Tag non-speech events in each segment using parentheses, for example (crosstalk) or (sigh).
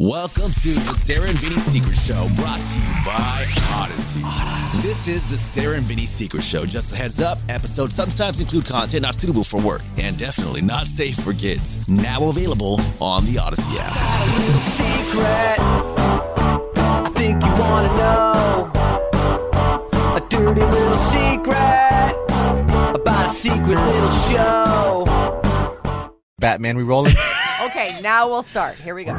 Welcome to the Sarah and Vinnie Secret Show, brought to you by Odyssey. This is the Sarah and Vinnie Secret Show. Just a heads up, episodes sometimes include content not suitable for work and definitely not safe for kids. Now available on the Odyssey app. secret. I think you wanna know a dirty little secret about a secret little show. Batman, we rolling? (laughs) Okay, now we'll start. Here we go.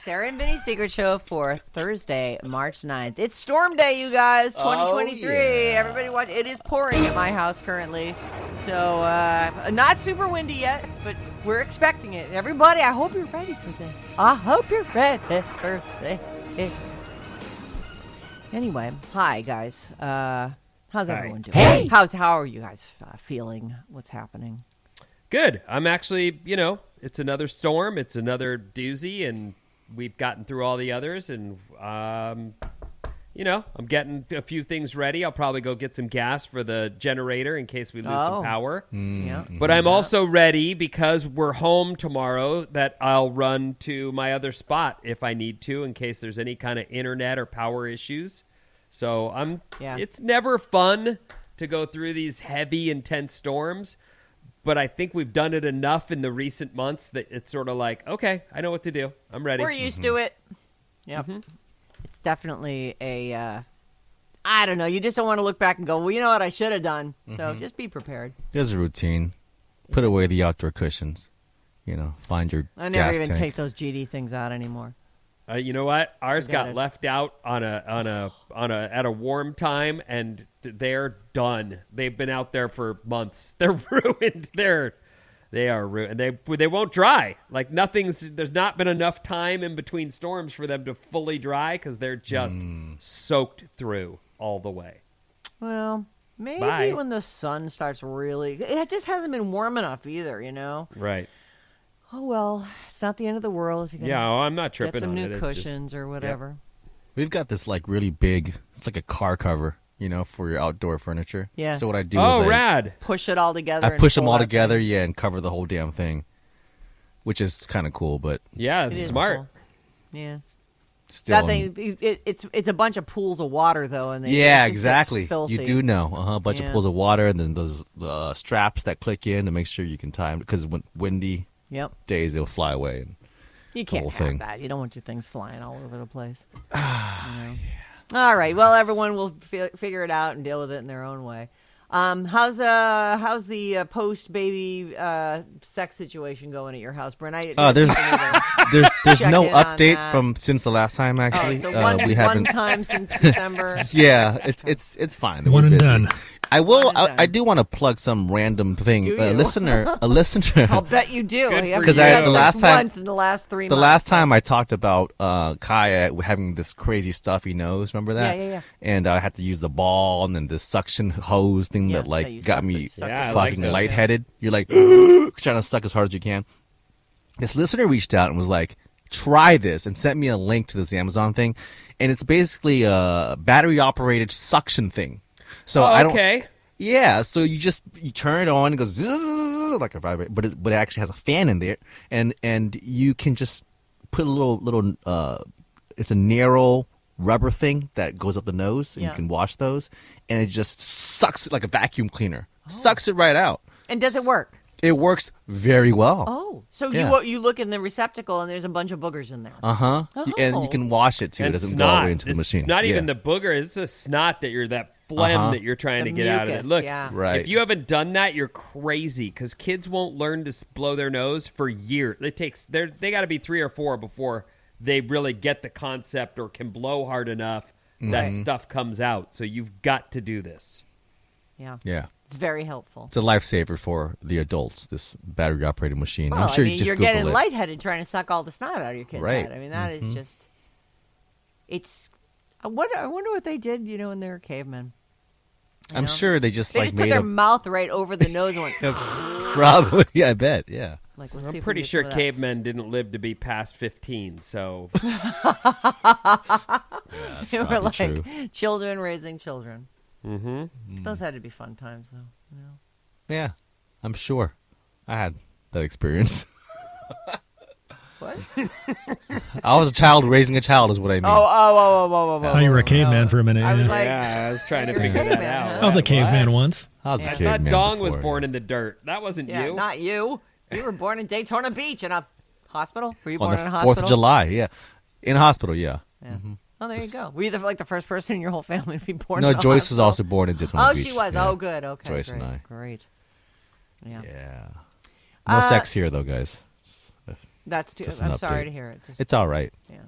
Sarah and Vinnie's Secret Show for Thursday, March 9th. It's Storm Day, you guys. 2023. Everybody watch. It is pouring at my house currently. So, uh, not super windy yet, but we're expecting it. Everybody, I hope you're ready for this. I hope you're ready for this. Anyway, hi, guys. Uh, how's everyone doing? Hey! How's, how are you guys uh, feeling? What's happening? Good. I'm actually, you know, it's another storm. It's another doozy, and we've gotten through all the others. And, um, you know, I'm getting a few things ready. I'll probably go get some gas for the generator in case we lose Oh. some power. Yeah. But I'm also ready because we're home tomorrow that I'll run to my other spot if I need to in case there's any kind of internet or power issues. So I'm Yeah. it's never fun to go through these heavy intense storms, but I think we've done it enough in the recent months that it's sort of like, okay, I know what to do. I'm ready. We're used to mm-hmm. it. Yep. Mm-hmm. It's definitely a. Uh, I don't know. You just don't want to look back and go, well, you know what I should have done. So mm-hmm. just be prepared. There's a routine. Put away the outdoor cushions. You know, find your I never gas even tank. take those GD things out anymore. Uh, you know what? Ours Forget got it. left out on a on a on a at a warm time, and they're done. They've been out there for months. (laughs) They're ruined. They're they are ruined. They they won't dry. Like nothing's. There's not been enough time in between storms for them to fully dry because they're just Hmm. soaked through all the way. Well, maybe Bye. when the sun starts really. It just hasn't been warm enough either, you know? Right. Oh, well, it's not the end of the world if you can Yeah. Oh, I'm not get tripping some on new it. It's just- cushions or whatever. We've got this like really big. It's like a car cover, you know, for your outdoor furniture. Yeah. So what I do oh, is I, rad. Push it all together. I and push them pull all that together, thing. yeah, and cover the whole damn thing, which is kind of cool, but Yeah, It it's is smart. cool. Yeah. still. That thing, it, it- it's it's a bunch of pools of water though, and they, yeah, it just exactly. filthy. You do know, uh huh. A bunch Yeah. of pools of water, and then those uh, straps that click in to make sure you can time because when windy Yep. days they'll fly away. And You can't whole have thing. that. You don't want your things flying all over the place. (sighs) You know? All right. Well, everyone will fi- figure it out and deal with it in their own way. Um, how's uh how's the uh, post baby uh sex situation going at your house, Brent? I, Uh, there's (laughs) (laughs) there's there's Check no update from since the last time actually. oh, so uh, one, we one haven't. time since (laughs) December. Yeah, it's it's it's fine. One and done. I will. I. I do want to plug some random thing. Do A listener, (laughs) a listener. I'll bet you do. Because You for haven't you. 'Cause I- had the last time- in the last three the months. last time I talked about uh, Kaya having this crazy stuffy nose, remember that? Yeah, yeah, yeah. And I had to use the ball and then the suction hose thing Yeah, that like that got me the- Yeah, I like fucking those. lightheaded. You're like (gasps) trying to suck as hard as you can. This listener reached out and was like, "Try this," and sent me a link to this Amazon thing, and it's basically a battery operated suction thing. So Oh, I don't. okay. Yeah, so you just you turn it on, it goes zzz, like a vibrate, but it, but it actually has a fan in there, and and you can just put a little little. uh It's a narrow rubber thing that goes up the nose, and Yeah. you can wash those, and it just sucks it like a vacuum cleaner, sucks it right out. And does it work? It works very well. Oh, so Yeah. you you look in the receptacle and there's a bunch of boogers in there. Uh huh. And Oh. you can wash it too. and it doesn't snot. go all the way into the machine. Not even Yeah. the booger. It's the snot that you're that phlegm Uh-huh. that you're trying The to get out of it. Look, yeah. Right. if you haven't done that, you're crazy because kids won't learn to blow their nose for years. It takes they they got to be three or four before they really get the concept or can blow hard enough that stuff comes out. So you've got to do this. Yeah, Yeah. it's very helpful. It's a lifesaver for the adults. This battery operated machine. Well, I'm sure I mean, you just you're Google getting it. lightheaded trying to suck all the snot out of your kid's Right. head. I mean, that is Mhm. just. It's. I wonder. I wonder what they did. You know, when they were cavemen. You I'm know? sure they just They like just put made their a mouth right over the nose and went. (laughs) probably. I bet. Yeah. like, let's I'm if pretty sure some that. cavemen didn't live to be past 15. So (laughs) They were like true. children raising children. mm-hmm. Those had to be fun times, though. You know? Yeah. I'm sure. I had that experience. (laughs) What? I was a child raising a child, is what I mean. Oh, oh, oh, oh, oh, oh, oh. You were a oh, caveman oh. for a minute. I was yeah. like, yeah, I was trying to (laughs) figure that out. huh? I was a What? caveman once. I was a I kid, thought man, Dong was born yeah. in the dirt. That wasn't yeah, you. not you. You were born in Daytona Beach in a hospital. Were you on born the in a Fourth of July. Yeah, in a hospital. Yeah. Yeah. Oh, there you go. Were you the, like the first person in your whole family to be born? no, in a Joyce was also born in Daytona Oh, Beach. Oh, she was. Yeah. Oh, good. Okay, Joyce great. and I. Great. Yeah, Yeah. No Uh, sex here, though, guys. That's too. Just an I'm sorry update. to hear it. Just, It's all right. yeah.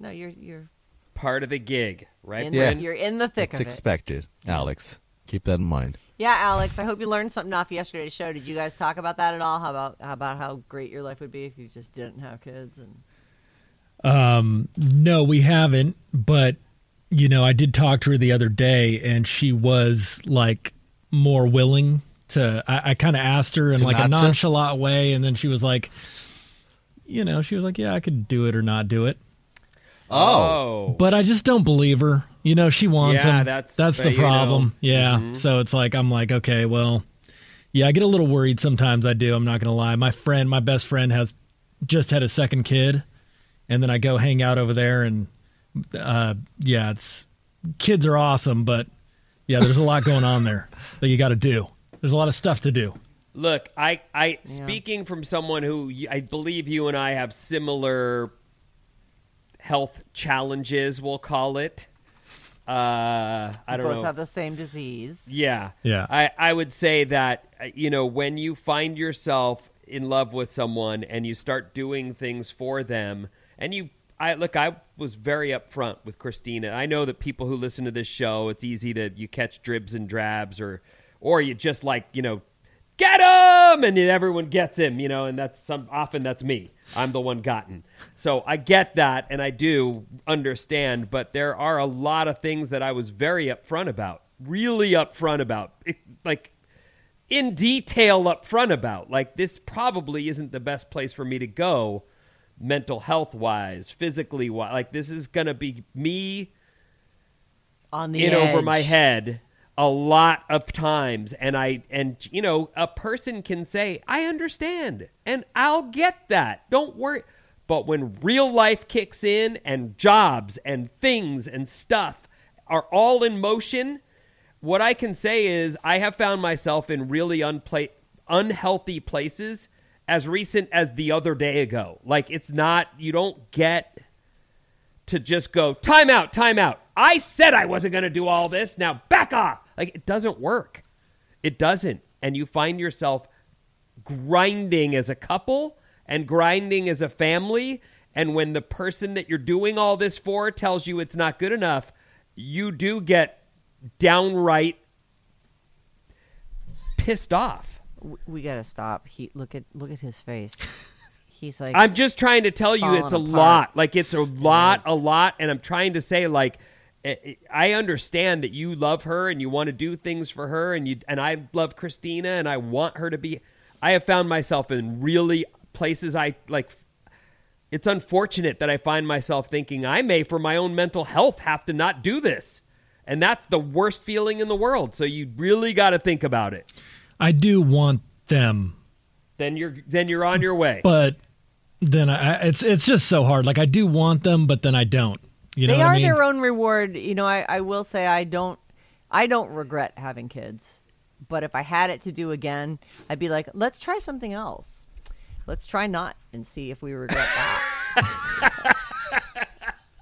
No, you're you're Part of the gig, right? in Yeah. the, you're in the thick It's of it. expected, Alex. Keep that in mind. Yeah, Alex. I hope you learned something off yesterday's show. Did you guys talk about that at all? How about how about how great your life would be if you just didn't have kids? And Um, no, we haven't. But you know, I did talk to her the other day, and she was like more willing to. I, I kind of asked her in To like a not to? nonchalant way, and then she was like, you know, she was like, "Yeah, I could do it or not do it." Oh. But I just don't believe her. You know, she wants Yeah, him. that's- that's but the you know. problem. Yeah. Mhm. So it's like I'm like, okay, well, yeah, I get a little worried sometimes. I do. I'm not gonna lie. My friend, my best friend, has just had a second kid, and then I go hang out over there, and uh, yeah, it's kids are awesome, but yeah, there's a lot going on there that you got to do. There's a lot of stuff to do. Look, I, I speaking from someone who I believe you and I have similar health challenges. We'll call it. Uh, I don't know. Both know. have the same disease. Yeah. Yeah. I, I would say that, uh, you know, when you find yourself in love with someone and you start doing things for them, and you, I look, I was very upfront with Christina. I know that people who listen to this show, it's easy to, you catch dribs and drabs or, or you just like, you know, get him and then everyone gets him you know and that's some often that's me. I'm the one gotten. So i get that and i do understand but there are a lot of things that i was very upfront about really upfront about It- like in detail upfront about. Like this probably isn't the best place for me to go mental health wise physically wise. Like this is gonna be me On the in over my head a lot of times and i and you know a person can say i understand and i'll get that. Don't worry. But when real life kicks in and jobs and things and stuff are all in motion what i can say is i have found myself in really unpla- unhealthy places as recent as the other day ago. Like it's not you don't get to just go time out, time out. I said I wasn't going to do all this. Now back off. Like it doesn't work. It doesn't. And you find yourself grinding as a couple and grinding as a family. And when the person that you're doing all this for tells you it's not good enough, you do get downright pissed off. We gotta stop. He look at look at his face. He's like I'm just trying to tell you it's a apart. lot. Like it's a lot, is. a lot, and I'm trying to say like Eh, eh, I understand that you love her and you want to do things for her and you and I love Christina and I want her to be I have found myself in really places I like it's unfortunate that I find myself thinking I may for my own mental health have to not do this. And that's the worst feeling in the world. So you really got to think about it. I do want them, Then you're then you're on your way. but then I, I- it's it's just so hard. Like I do want them, but then I don't. You know they are I mean? their own reward. You know, I, I will say I don't I don't regret having kids. But if I had it to do again, I'd be like, let's try something else. Let's try not and see if we regret that. (laughs)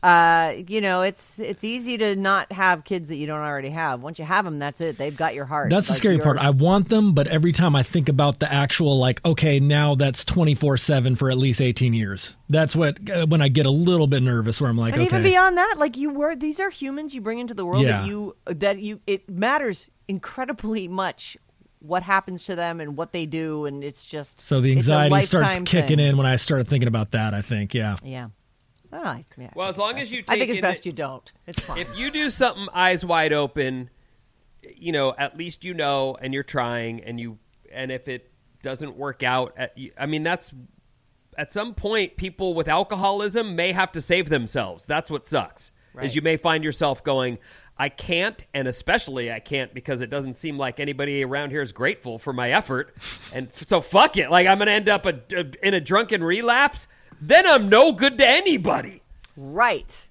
uh, you know, it's it's easy to not have kids that you don't already have. Once you have them, that's it. They've got your heart. That's the scary part. I want them, but every time I think about the actual, like, okay, now that's 24 7 for at least 18 years. That's what, uh, when I get a little bit nervous, where I'm like, and okay. even beyond that, like you were, these are humans you bring into the world Yeah. that you that you it matters incredibly much what happens to them and what they do, and it's just so the anxiety starts kicking thing. in when I started thinking about that, I think. Yeah. Yeah. Oh, well, I- yeah, Well, I as long as you I think take it's best it- you don't. It's fine. if you do something eyes wide open, you know, at least you know and you're trying and you and if it doesn't work out at, I mean that's at some point people with alcoholism may have to save themselves. That's what sucks. Right. Is you may find yourself going I can't, and especially I can't because it doesn't seem like anybody around here is grateful for my effort, and so fuck it. Like I'm gonna end up a, a- in a drunken relapse, then I'm no good to anybody. right.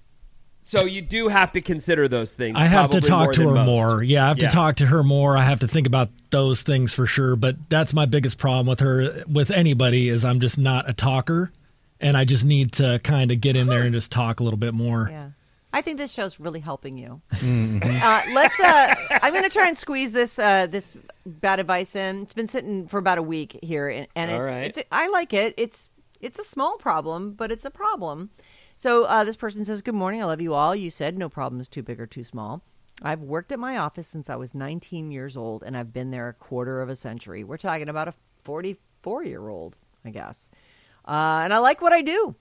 So you do have to consider those things. I have to talk to her most. more. Yeah, I have Yeah. to talk to her more. I have to think about those things for sure. But that's my biggest problem with her, with anybody, is I'm just not a talker, and I just need to kind of get in there and just talk a little bit more. Yeah. I think this show's really helping you. Uh, let's. Uh, I'm going to try and squeeze this uh, this bad advice in. It's been sitting for about a week here, and, and it's, right. it's. I like it. It's it's a small problem, but it's a problem. So uh, this person says, "Good morning. I love you all. You said no problem is too big or too small. I've worked at my office since I was 19 years old, and I've been there a quarter of a century. We're talking about a 44 year old, I guess. Uh, and I like what I do.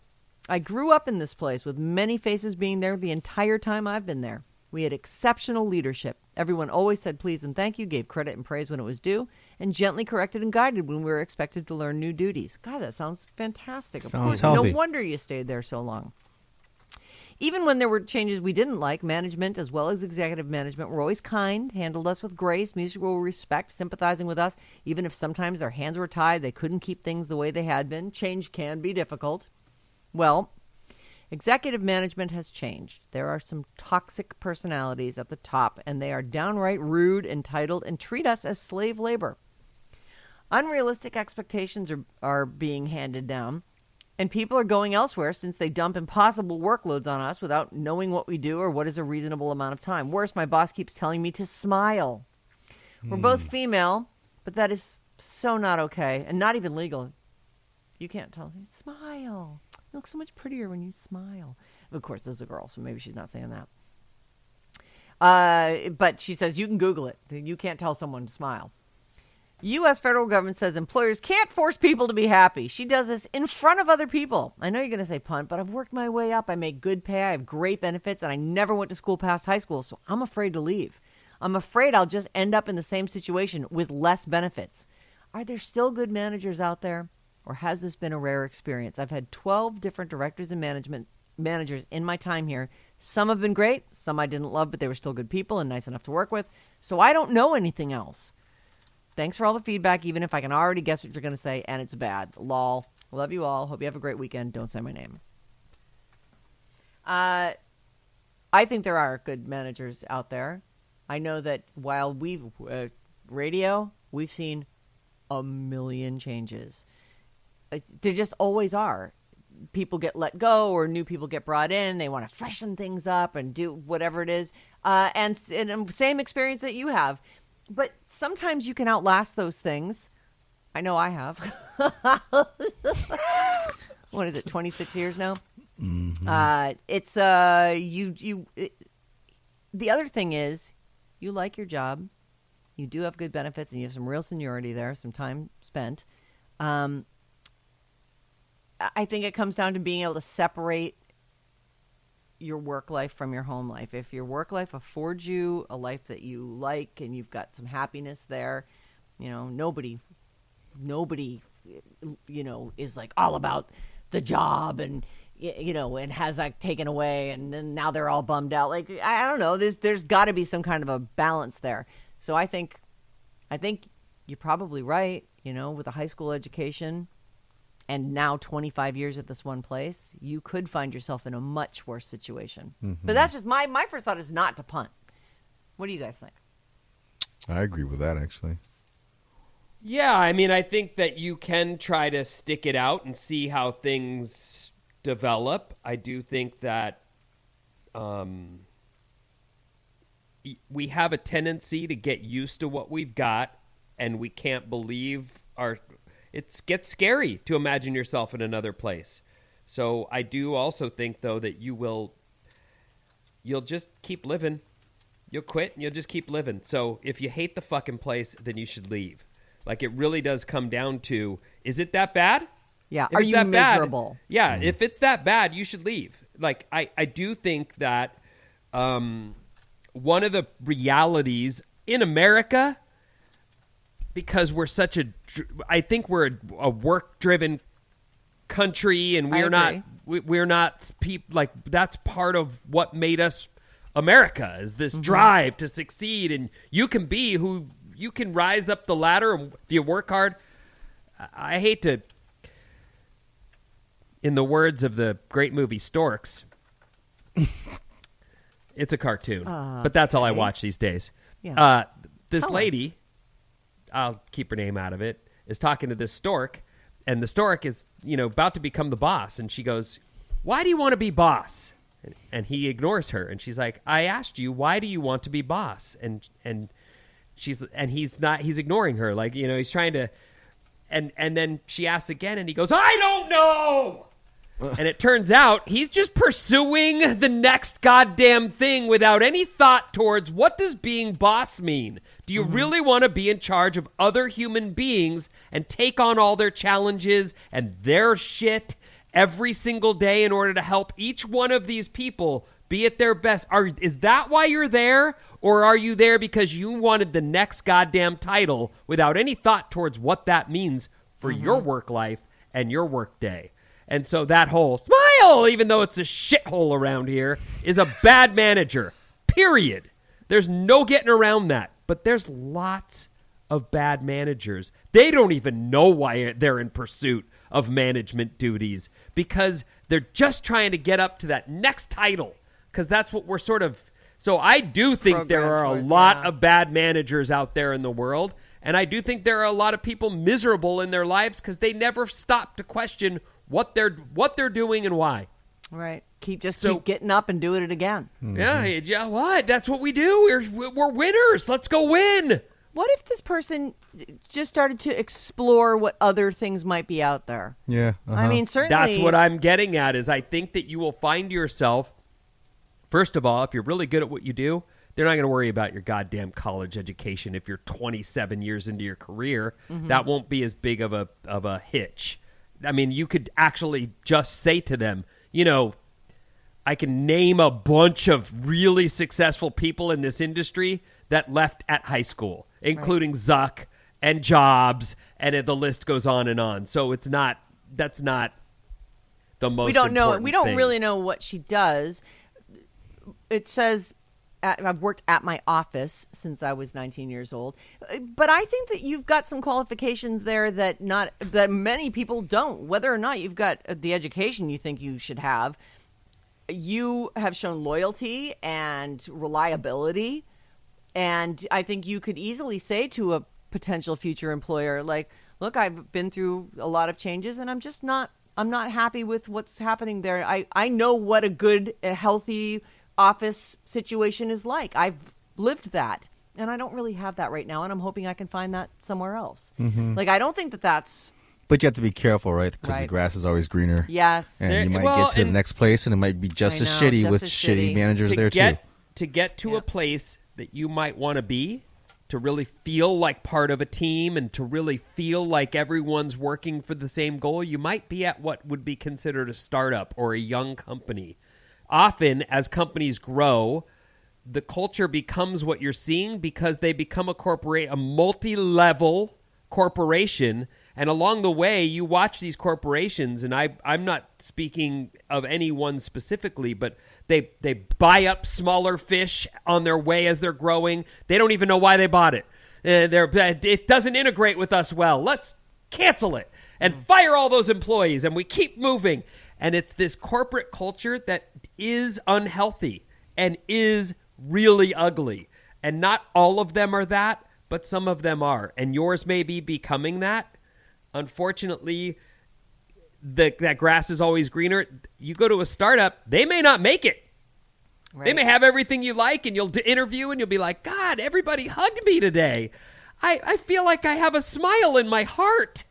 I grew up in this place with many faces being there the entire time I've been there. We had exceptional leadership. Everyone always said please and thank you, gave credit and praise when it was due, and gently corrected and guided when we were expected to learn new duties. God, that sounds fantastic. Sounds healthy. No wonder you stayed there so long. Even when there were changes we didn't like, management as well as executive management were always kind, handled us with grace, mutual respect, sympathizing with us. Even if sometimes their hands were tied, they couldn't keep things the way they had been. Change can be difficult. Well, executive management has changed. There are some toxic personalities at the top, and they are downright rude, entitled, and treat us as slave labor. Unrealistic expectations are, are being handed down, and people are going elsewhere since they dump impossible workloads on us without knowing what we do or what is a reasonable amount of time. Worse, my boss keeps telling me to smile. We're both female, but that is so not okay and not even legal. You can't tell smile. You look so much prettier when you smile. Of course, this is a girl, so maybe she's not saying that. Uh, but she says you can Google it. You can't tell someone to smile. U.S. federal government says employers can't force people to be happy. She does this in front of other people. I know you're going to say punt, but I've worked my way up. I make good pay. I have great benefits, and I never went to school past high school, so I'm afraid to leave. I'm afraid I'll just end up in the same situation with less benefits. Are there still good managers out there, or has this been a rare experience? I've had 12 different directors and management managers in my time here. Some have been great, some I didn't love, but they were still good people and nice enough to work with. So I don't know anything else. Thanks for all the feedback, even if I can already guess what you're going to say, and it's bad. Lol. Love you all. Hope you have a great weekend. Don't say my name. Uh, I think there are good managers out there. I know that while we've uh, radio, we've seen a million changes. Uh, There just always are. People get let go, or new people get brought in. They want to freshen things up and do whatever it is. Uh, and, and um, same experience that you have, but sometimes you can outlast those things. I know I have. (laughs) what is it? Twenty six years now. Uh, it's uh, you you. It, the other thing is, you like your job, you do have good benefits, and you have some real seniority there, some time spent. Um, I think it comes down to being able to separate your work life from your home life. If your work life affords you a life that you like and you've got some happiness there, you know, nobody nobody you know is like all about the job and you know and has that taken away and then now they're all bummed out. Like i, don't know. There's there's got to be some kind of a balance there. So i think i think you're probably right you know with a high school education and now 25 years at this one place you could find yourself in a much worse situation but that's just my my first thought is not to punt what do you guys think I agree with that actually. Yeah, I mean, I think that you can try to stick it out and see how things develop. I do think that um, we have a tendency to get used to what we've got, and we can't believe our. It gets scary to imagine yourself in another place. So I do also think, though, that you will. You'll just keep living. You'll quit and you'll just keep living. So if you hate the fucking place, then you should leave. Like it really does come down to is it that bad? Yeah. If Are you that bad- miserable? yeah, if it's that bad, you should leave. Like I, I do think that um, one of the realities in America, because we're such a I think we're a, a work-driven country, and we're not, we, we're not people like that's part of what made us America is this drive to succeed, and you can be who you can rise up the ladder and if you work hard. I hate to in the words of the great movie Storks, (laughs) it's a cartoon, but that's all I watch these days. Yeah. Uh, this Tell us. I'll keep her name out of it, is talking to this stork, and the stork is, you know, about to become the boss, and she goes, "Why do you want to be boss?" And, and he ignores her, and she's like, "I asked you, why do you want to be boss?" And and she's and he's not, he's ignoring her, like you know, he's trying to and and then she asks again and he goes i don't know (laughs) and it turns out he's just pursuing the next goddamn thing without any thought towards what does being boss mean? Do you mm-hmm. really want to be in charge of other human beings and take on all their challenges and their shit every single day in order to help each one of these people be at their best? Are is that why you're there? Or are you there because you wanted the next goddamn title without any thought towards what that means for mm-hmm. your work life and your work day? And so that whole smile, even though it's a shithole around here, is a bad manager. Period. There's no getting around that. But there's lots of bad managers. They don't even know why they're in pursuit of management duties because they're just trying to get up to that next title because that's what we're sort of. So I do think there Programmed are a towards, lot yeah. of bad managers out there in the world. And I do think there are a lot of people miserable in their lives because they never stop to question what they're what they're doing and why. Right. Keep just So- keep getting up and doing it again. Yeah, yeah, what? That's what we do. We're we're winners. Let's go win. What if this person just started to explore what other things might be out there? Yeah. uh-huh. I mean, certainly That's what I'm getting at. Is I think that you will find yourself. First of all, if you're really good at what you do, they're not going to worry about your goddamn college education. If you're 27 years into your career, that won't be as big of a of a hitch. I mean, you could actually just say to them, you know, I can name a bunch of really successful people in this industry that left at high school, including Zuck and Jobs, and the list goes on and on. So it's not that's not the most. we don't know. We don't thing. really know what she does. It says at, I've worked at my office since I was 19 years old, but I think that you've got some qualifications there that not that many people don't. Whether or not you've got uh, the education you think you should have, you have shown loyalty and reliability. And I think you could easily say to a potential future employer, like, look, I've been through a lot of changes and I'm just not I'm not happy with what's happening there. I, I know what a good, a healthy office situation is like. I've lived that. And I don't really have that right now, and I'm hoping I can find that somewhere else. Mm-hmm. Like I don't think that that's But you have to be careful, right? Because the grass is always greener. yes. And There- you might well, get to the next place, and it might be just I as shitty just with as shitty shitty. managers to there get too. to get to Yeah. a place that you might want to be to really feel like part of a team and to really feel like everyone's working for the same goal you might be at what would be considered a startup or a young company often as companies grow the culture becomes what you're seeing because they become a corporate a multi-level corporation. And along the way you watch these corporations and I I'm not speaking of any one specifically but they they buy up smaller fish on their way as they're growing. They don't even know why they bought it. Uh, they're, it doesn't integrate with us well. Let's cancel it and fire all those employees and we keep moving and it's this corporate culture that is unhealthy and is really ugly And not all of them are that, but some of them are. And yours may be becoming that. Unfortunately, the, that grass is always greener. You go to a startup, they may not make it. They may have everything you like, and you'll interview, and you'll be like, God, everybody hugged me today. I, I feel like I have a smile in my heart.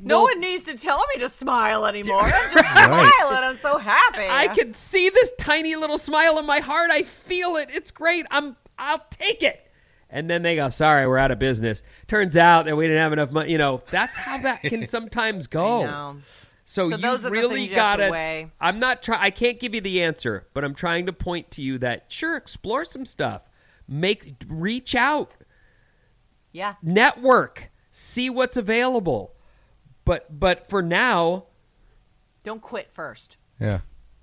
No Well, one needs to tell me to smile anymore. I'm just (laughs) smiling. I'm so happy. I can see this tiny little smile in my heart. I feel it. It's great. I'm. I'll take it. And then they go, "Sorry, we're out of business." Turns out that we didn't have enough money. You know, that's how that can (laughs) sometimes go. know. So, So you those are the really things you have to gotta. weigh. I'm not trying. I can't give you the answer, but I'm trying to point to you that sure, explore some stuff. Make reach out, Yeah. network, see what's available. But but for now, Don't quit first. Yeah.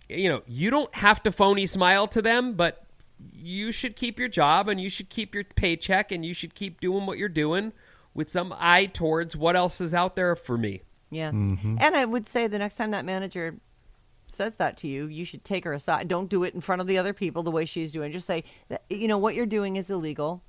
you know, you don't have to phony smile to them, but you should keep your job and you should keep your paycheck and you should keep doing what you're doing with some eye towards what else is out there for me. Yeah. Mm-hmm. And I would say the next time that manager says that to you, you should take her aside. Don't do it in front of the other people the way she's doing. Just say, that, you know, what you're doing is illegal.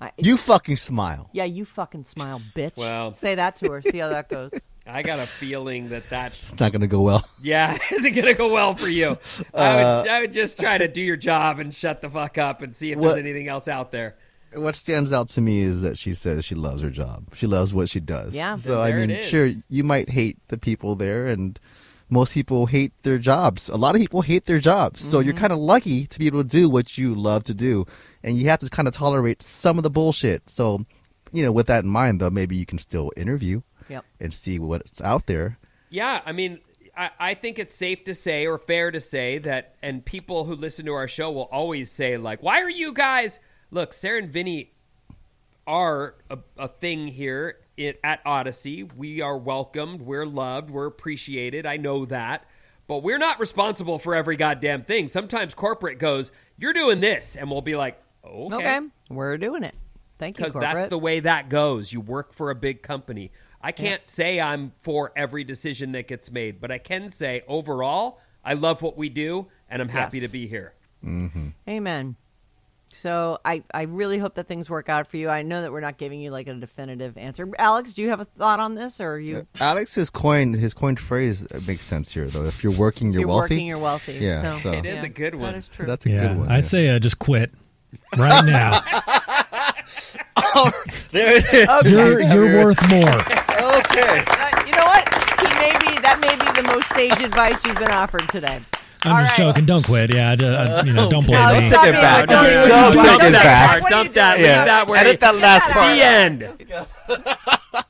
I, You fucking smile. yeah, you fucking smile, bitch. Well- say that to her. See how that goes. (laughs) I got a feeling that that's It's not gonna go well. (laughs) yeah (laughs) isn't gonna go well for you. I would uh, I would just try to do your job and shut the fuck up and see if What- there's anything else out there. What stands out to me is that she says she loves her job. She loves what she does. Yeah. So there I mean, is. sure, you might hate the people there, and most people hate their jobs. A lot of people hate their jobs. So Mm-hmm. you're kind of lucky to be able to do what you love to do, and you have to kind of tolerate some of the bullshit. So, you know, with that in mind, though, maybe you can still interview Yep. and see what's out there. Yeah, I mean, I, I think it's safe to say or fair to say that, and people who listen to our show will always say, like, why are you guys. Look, Sarah and Vinnie are a, a thing here it, at Odyssey. We are welcomed, we're loved, we're appreciated. I know that. But we're not responsible for every goddamn thing. Sometimes corporate goes, you're doing this. And we'll be like, okay. Okay. We're doing it. Thank you, Because that's the way that goes. You work for a big company. I can't say I'm for every decision that gets made, but I can say overall, I love what we do and I'm happy Yes. to be here. Mm-hmm. Amen. So I, I really hope that things work out for you. I know that we're not giving you like a definitive answer. Alex, do you have a thought on this, or are you Alex's coin, his coined phrase uh, makes sense here, though. If you're working, you're, you're wealthy. working, you're wealthy. Yeah, so, so- It is a good one. That is true. That's a yeah, good one. I'd yeah. say uh, just quit right now. (laughs) there it is. you're you're worth more. Okay. Uh, you know what? He may be that may be the most sage advice you've been offered today. I'm All just right. joking. Don't quit. Yeah, I, ju- you know, don't blame No, me. stop Take it back. like, don't Don't- don't don't take it that. back. What Dump that. doing? Leave that where Edit that last part. The end. (laughs)